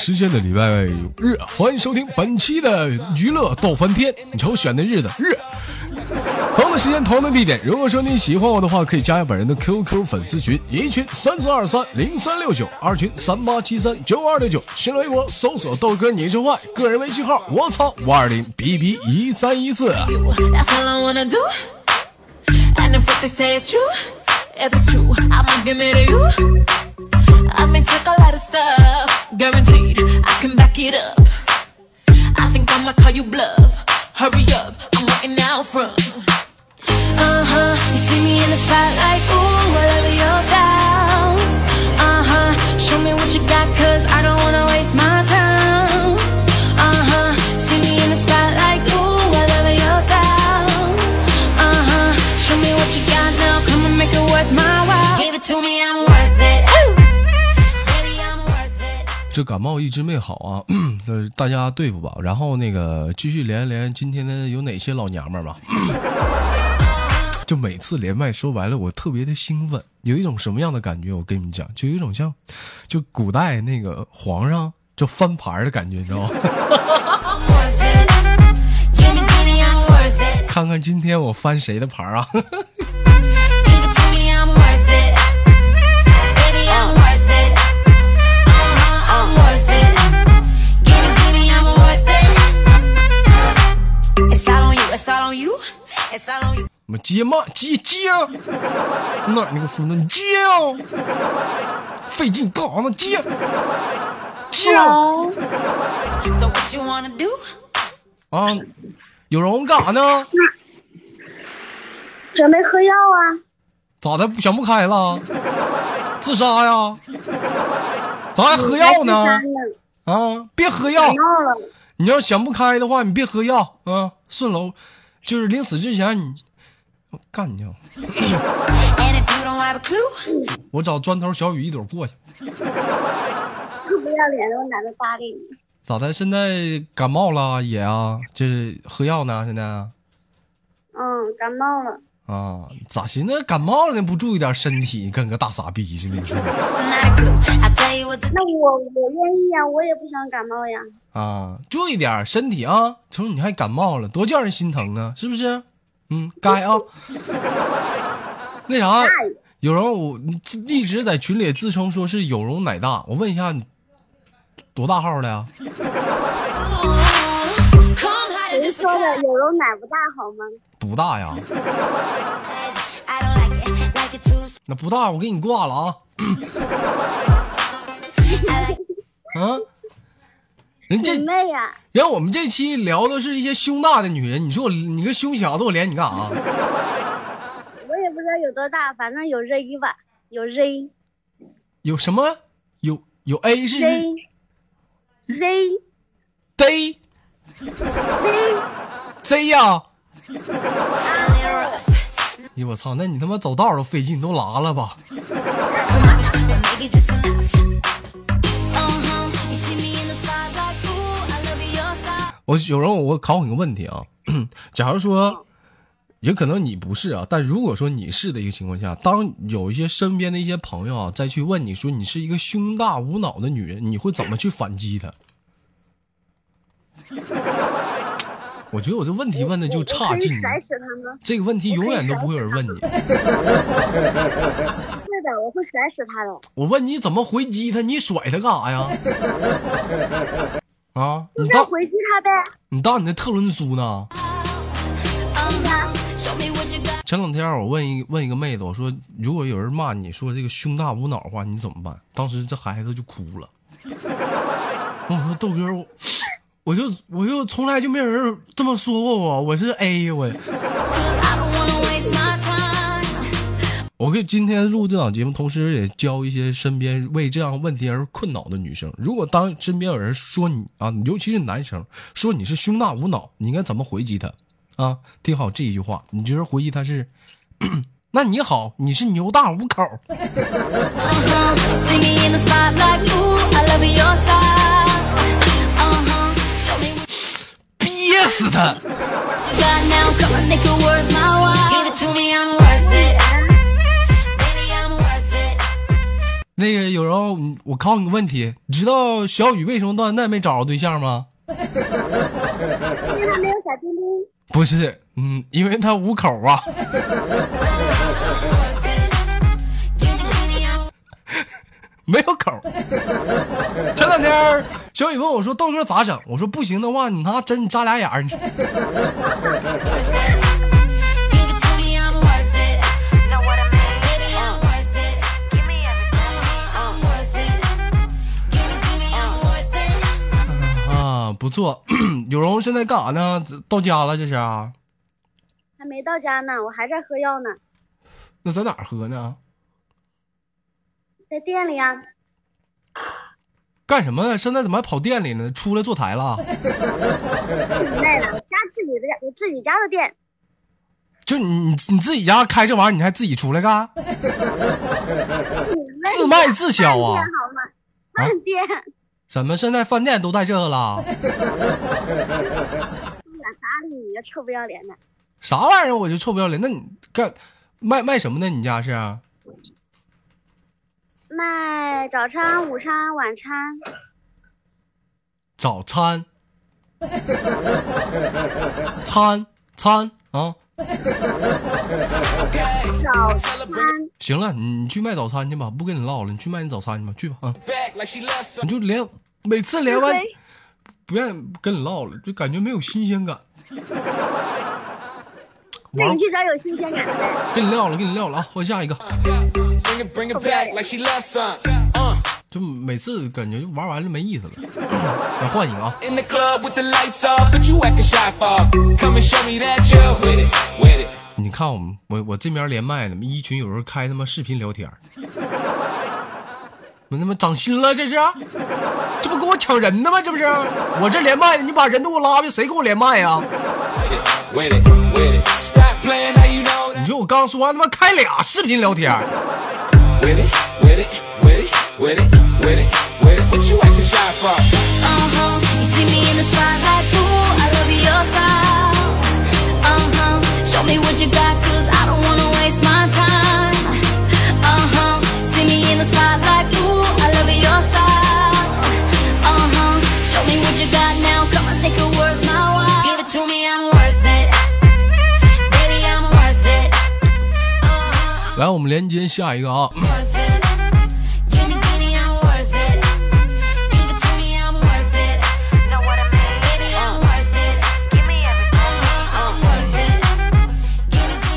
时间的礼拜日，欢迎收听本期的娱乐逗翻天。你瞅选的日子日，同的时间同的地点。如果说你喜欢我的话，可以加下本人的 QQ 粉丝群，一群三四二三零三六九，二群三八七三九二六九。新浪微博搜索豆哥你是坏，个人微信号我操五二零 B B 一三一四。That's all I wanna do. And if what they say is true, if it's true, I'ma give it to you. I may take a lot of stuff, guaranteed I can back it up. I think I'ma call you bluff. Hurry up, I'm waiting out front. Uh huh, you see me in the spotlight, 这感冒一直没好啊，呃，大家对付吧。然后那个继续连一连今天的有哪些老娘们儿吧。就每次连麦说白了，我特别的兴奋，有一种什么样的感觉？我跟你们讲，就有一种像，就古代那个皇上就翻牌的感觉，你知道吗. 看看今天我翻谁的盘儿啊？我接嘛接接啊！哪儿那个孙子你接啊？费劲干啥呢？接接啊！So what you wanna do? 啊有容干啥呢？准备喝药啊？咋的？想不开了？自杀呀？咋还喝药呢？啊，别喝药你要想不开的话，你别喝药啊。顺楼，就是临死之前你，我干你啊！And if you don't have a clue, 我找砖头小雨一朵过去。特不要脸的，我懒得搭理你。咋的？现在感冒了也啊？就是喝药呢？现在啊？嗯，感冒了，啊咋寻思感冒了呢？不注意点身体，跟个大傻逼似的。那我我愿意呀，我也不想感冒呀。啊，注意点身体啊！瞅你还感冒了，多叫人心疼啊，是不是？嗯，该啊。那啥，有容我一直在群里自称说是有容乃大，我问一下你多大号的说的.有容乃不大好吗？不大呀.那不大，我给你挂了啊。嗯啊，人这你妹呀！人我们这期聊的是一些胸大的女人，你说我你个胸小的，我连你干啥？我也不知道有多大，反正有 Z 吧，有 Z 有什么？有有 A 是 Z Z D Z，Z 呀？I'm rough. 哎我操，那你他妈走道都费劲，都拉了吧？我有人我考你个问题啊，假如说，也可能你不是啊，但如果说你是的一个情况下，当有一些身边的一些朋友啊再去问你说你是一个胸大无脑的女人，你会怎么去反击他？我觉得我这问题问的就差劲？这个问题永远都不会有人问你。是的，我会甩死他的。我问你怎么回击他，你甩他干啥呀？啊，你当回击他呗。你当你的特仑苏呢？Uh-huh. 前两天我问一问一个妹子，我说如果有人骂你说这个胸大无脑的话，你怎么办？当时这孩子就哭了。我说豆哥，我我就我就从来就没人这么说过我，我是 A 我。我给今天录这档节目，同时也教一些身边为这样问题而困扰的女生。如果当身边有人说你啊，尤其是男生说你是胸大无脑，你应该怎么回击他？啊，听好这一句话，你觉得回击他是？那你好，你是牛大无口。Worth it. 那个有人，嗯我考你个问题，你知道小雨为什么到现在没找着对象吗？因为他没有小丁丁。不是，嗯，因为他五口啊。没有口。前两天小雨问我说：“豆哥咋整？”我说：“不行的话，你他真扎俩眼儿。你 ”不错，有容现在干啥呢？到家了，这是？还没到家呢，我还在喝药呢。那在哪儿喝呢？在店里啊。干什么呢？现在怎么还跑店里呢？出来坐台了？自己卖的，我家自己的，我自己家的店。就你你你自己家开这玩意儿，你还自己出来干？自卖自销啊饭店好吗？饭店，怎么现在饭店都带这个了？不敢搭理你，这臭不要脸的。啥玩意儿？我就臭不要脸。那你干卖卖什么呢？你家是？卖早餐、午餐、晚餐，早餐，餐餐啊！早餐行了，你你去卖早餐去吧，不跟你唠了，你去卖你早餐去吧，去吧啊.你就连每次连完不愿意跟你唠了，就感觉没有新鲜感。完了那你，去找有新鲜感的呗。跟你撂了，跟你撂了啊！换下一个。就每次感觉就玩完了没意思了。咱 换一个啊。你看我们我我这边连麦的一群有人开他妈视频聊天我他妈长心了这是？这不跟我抢人的吗？这不是？我这连麦的你把人都给我拉去谁跟我连麦呀你说我刚说完他妈开俩视频聊天 With it, with it, with it, with it, with it,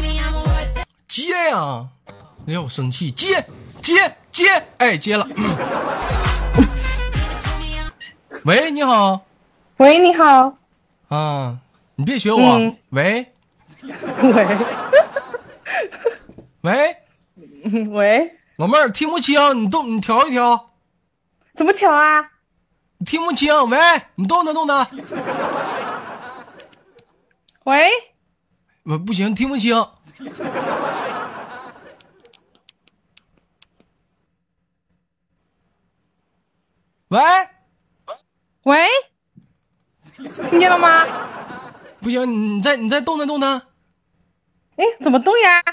me, I'm worth it. 接呀、你让我生气，接接接，哎，接了。喂，你好。喂，你好。啊，你别学我。嗯。喂。喂，喂，喂，老妹儿听不清，你动你调一调，怎么调啊？听不清。喂，你动弹动弹。喂，我不行，听不清。喂，喂，听见了吗？不行，你再你再动弹动弹，哎，怎么动呀？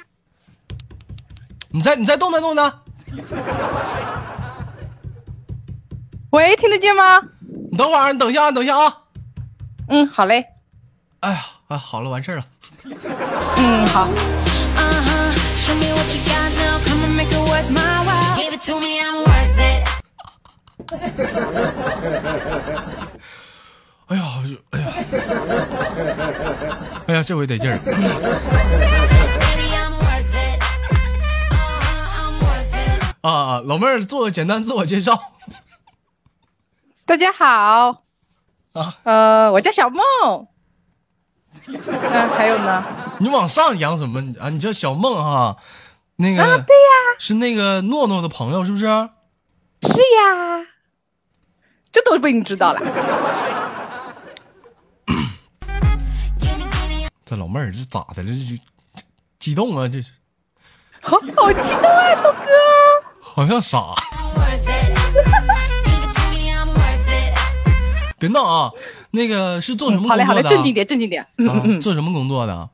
你再你再动弹动弹。喂，听得见吗？你等会儿，你等一下，你等一下啊。嗯，好嘞。哎呀，啊，好了，完事儿了。嗯，好。哎呀，哎呀，哎呀，这回得劲儿。啊，老妹儿做个简单自我介绍 大家好。啊。呃，我叫小梦。嗯、还有呢？你往上扬什么啊？你叫小梦哈，那个、啊，对呀，是那个诺诺的朋友是不是？是呀。这都被你知道了。这老妹儿这咋的了？这就激动啊！这是好好激动啊，豆哥。好像傻. 别闹啊！那个是做什么工好嘞，好嘞？正经点，正经点。嗯。做什么工作的？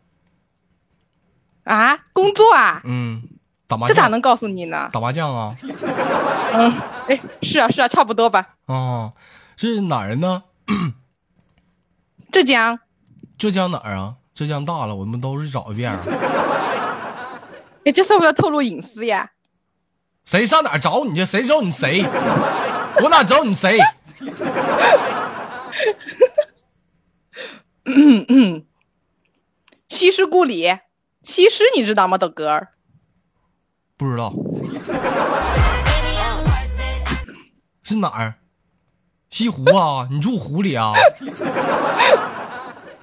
啊，工作啊，嗯，打麻将？这咋能告诉你呢？打麻将啊？嗯，哎，是啊是啊，差不多吧。啊，是哪儿人呢？浙江，浙江哪儿啊？浙江大了，我们都是找一遍啊。哎，这算不算透露隐私呀？谁上哪儿找你去？谁找你谁？我哪找你谁？嗯嗯，西施故里，西施你知道吗，豆哥？不知道 是哪儿？西湖啊？你住湖里啊？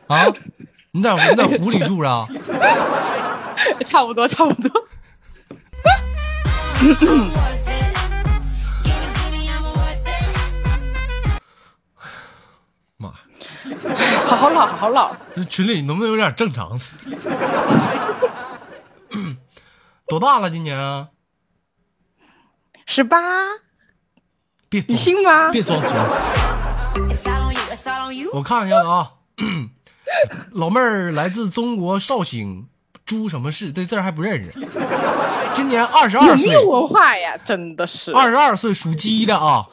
啊？你在你在湖里住啊？差不多差不多。妈，好好唠，好好唠。这群里能不能有点正常？多大了？今年啊？十八，你别你，信吗？别装猪。It's all on you, it's all on you. 我看一下子啊，老妹儿来自中国绍兴，朱什么市？这字还不认识。今年二十二岁，有没有文化呀？真的是。二十二岁属鸡的啊。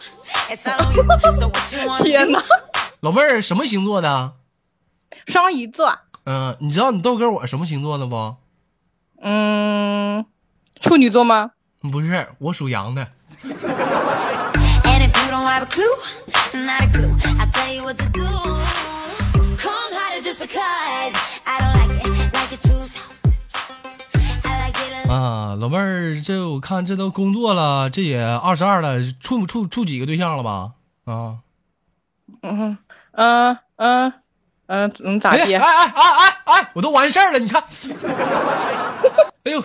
天哪！老妹儿什么星座的？双鱼座，嗯、你知道你豆哥我什么星座的不？嗯，处女座吗？不是，我属羊的。老妹儿，这我看这都工作了，这也二十二了，处处处几个对象了吧？啊，嗯嗯嗯嗯嗯，咋哎地？哎哎哎哎哎，我都完事儿了，你看，哎呦，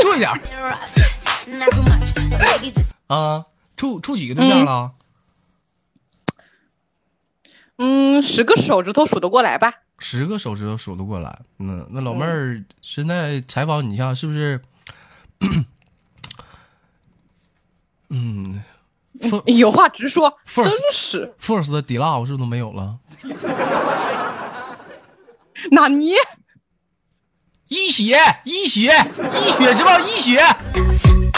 注意点啊，处处几个对象了？嗯，十个手指头数得过来吧？十个手指头数得过来。嗯，那老妹儿现在采访你一下，是不是？嗯有话直说，First 真是 First 的 D Love 是不是都没有了？纳尼？一血，一血，一血，知道一血，uh-huh.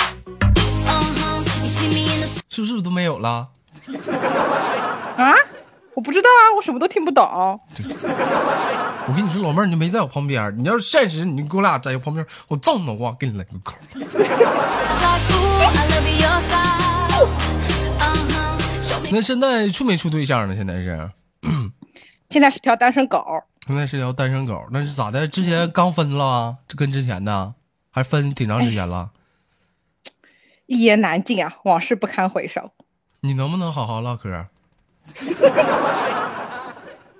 是不是都没有了？啊？我不知道啊，我什么都听不懂。我跟你说，老妹儿，你没在我旁边，你要是现实，你给我俩在我旁边，我正的话给你来个口。Uh-huh. 那现在处没处对象呢？现在是，现在是条单身狗，现在是条单身狗，那是咋的？之前刚分了啊？这跟之前的还分挺长时间了。一言难尽啊，往事不堪回首。你能不能好好唠嗑？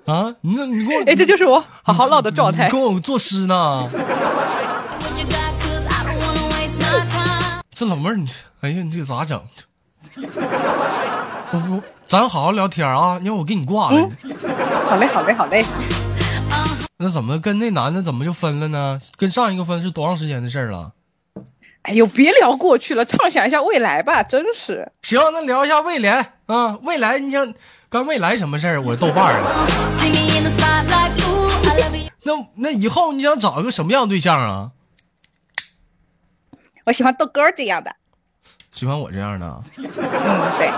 啊，你那你给我，哎，这就是我好好唠的状态。跟我作诗呢.这老妹儿，你哎呀，你这咋整？我我咱好好聊天啊！要不我给你挂了。好嘞，好嘞，好嘞。那怎么跟那男的怎么就分了呢？跟上一个分是多长时间的事儿了？哎呦，别聊过去了，畅想一下未来吧，真是。行，那聊一下未来啊，未来你想干未来什么事儿？我豆瓣儿.那那以后你想找一个什么样的对象啊？我喜欢豆哥儿这样的，喜欢我这样的啊？嗯，对，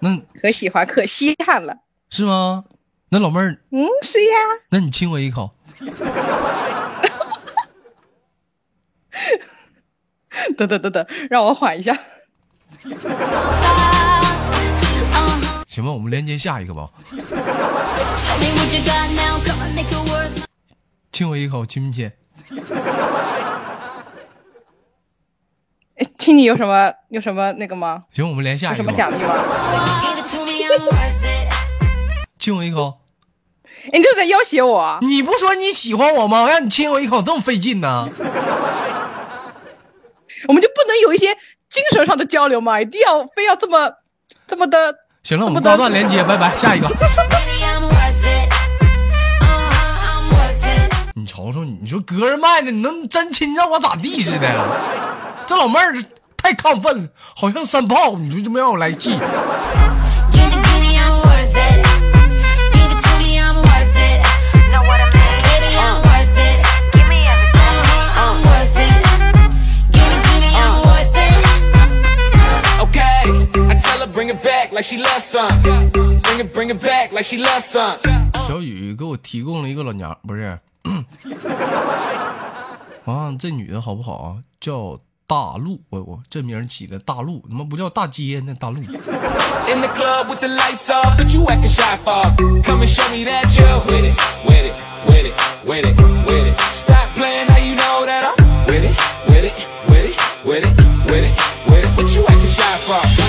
那可喜欢，可稀罕了。是吗？那老妹儿，嗯，是呀。那你亲我一口。等等等等，让我缓一下。Uh-huh. 行吧，我们连接下一个吧。亲我一口，亲不亲？哎亲你有什么有什么那个吗？行，我们连下一个吧。亲我一口。哎你这是在要挟我？你不说你喜欢我吗？我让你亲我一口，这么费劲呢？我们就不能有一些精神上的交流吗？一定要非要这么这么的？行了，我们挂断连接，拜拜，下一个。Uh-huh. 你瞅瞅，你说隔着麦呢，你能真亲让我咋地似的？这老妹儿太亢奋了，好像山炮，你说这么让我来气。Bring it back like she loves some. Bring it, bring it back like she loves some. 小雨给我提供了一个老娘，不是，啊，这女的好不好啊？叫大陆，我我这名儿起的大陆，他妈不叫大街呢，大陆。Stop playing you know that I'm with it, with it, with it, with it, with it, with it. What you acting shy for?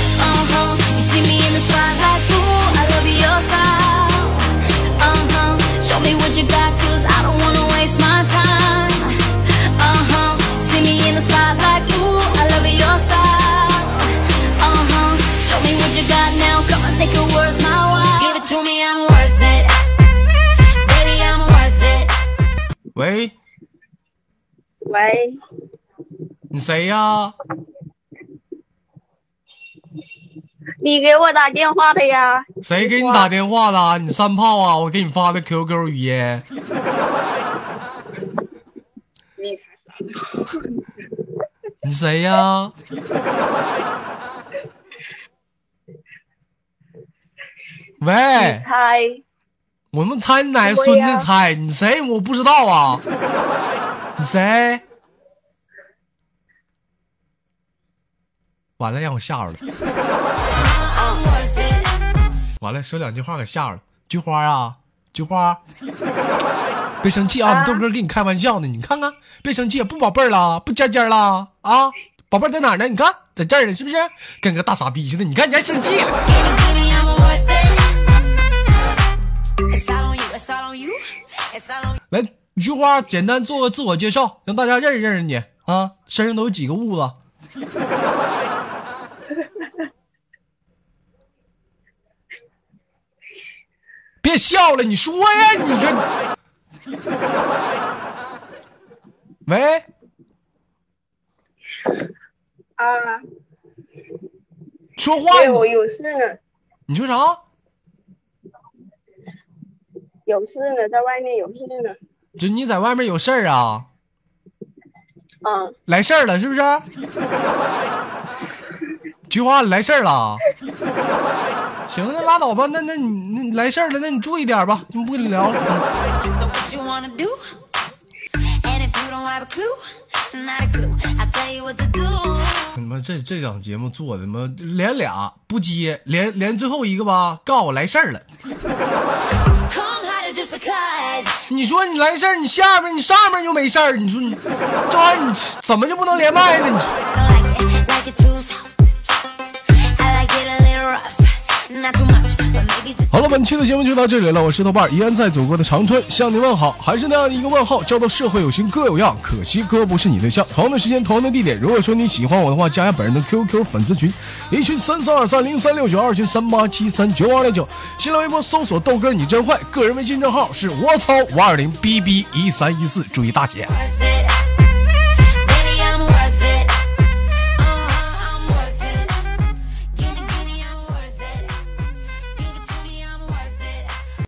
喂，你谁呀？你给我打电话的呀？谁给你打电话了？你三炮啊！我给你发的 QQ 语音。你才傻。你谁呀？喂，猜，我们猜你哪个孙子猜？你谁？我不知道啊。你谁？完了，让我吓着了。完了，说两句话给吓着了。菊花啊，菊花，别生气啊！你豆哥跟你开玩笑呢，你看看，别生气，不宝贝儿了，不尖尖了啊！宝贝儿在哪呢？你看，在这儿呢，是不是？跟个大傻逼似的。你看，你还生气了。来，菊花，简单做个自我介绍，让大家认识认识你啊！身上都有几个痦子？别笑了，你说呀，你这。喂，啊，说话对，我有事呢，你说啥？有事呢，在外面有事呢。就你在外面有事儿啊？嗯，来事儿了是不是？菊花，你来事儿了？行，那拉倒吧。那那你那来事儿了，那你注意点吧，就不跟你聊了。这这档节目做的他妈连俩不接，连连最后一个吧，告诉我来事儿了。你说你来事儿，你下边你上面就没事儿，你说你这玩意儿你怎么就不能连麦呢？你说好了，本期的节目就到这里了，我是豆瓣，依然在祖国的长春向您问好，还是那样的一个问号，叫做社会有型哥有样，可惜哥不是你对象。同样的时间，同样的地点，如果说你喜欢我的话，加下本人的 QQ 粉丝群，一群三三二三零三六九，二群三八七三九二六九，新浪微博搜索豆哥你真坏，个人微信账号是我操五二零 bb 一三一四，注意大姐。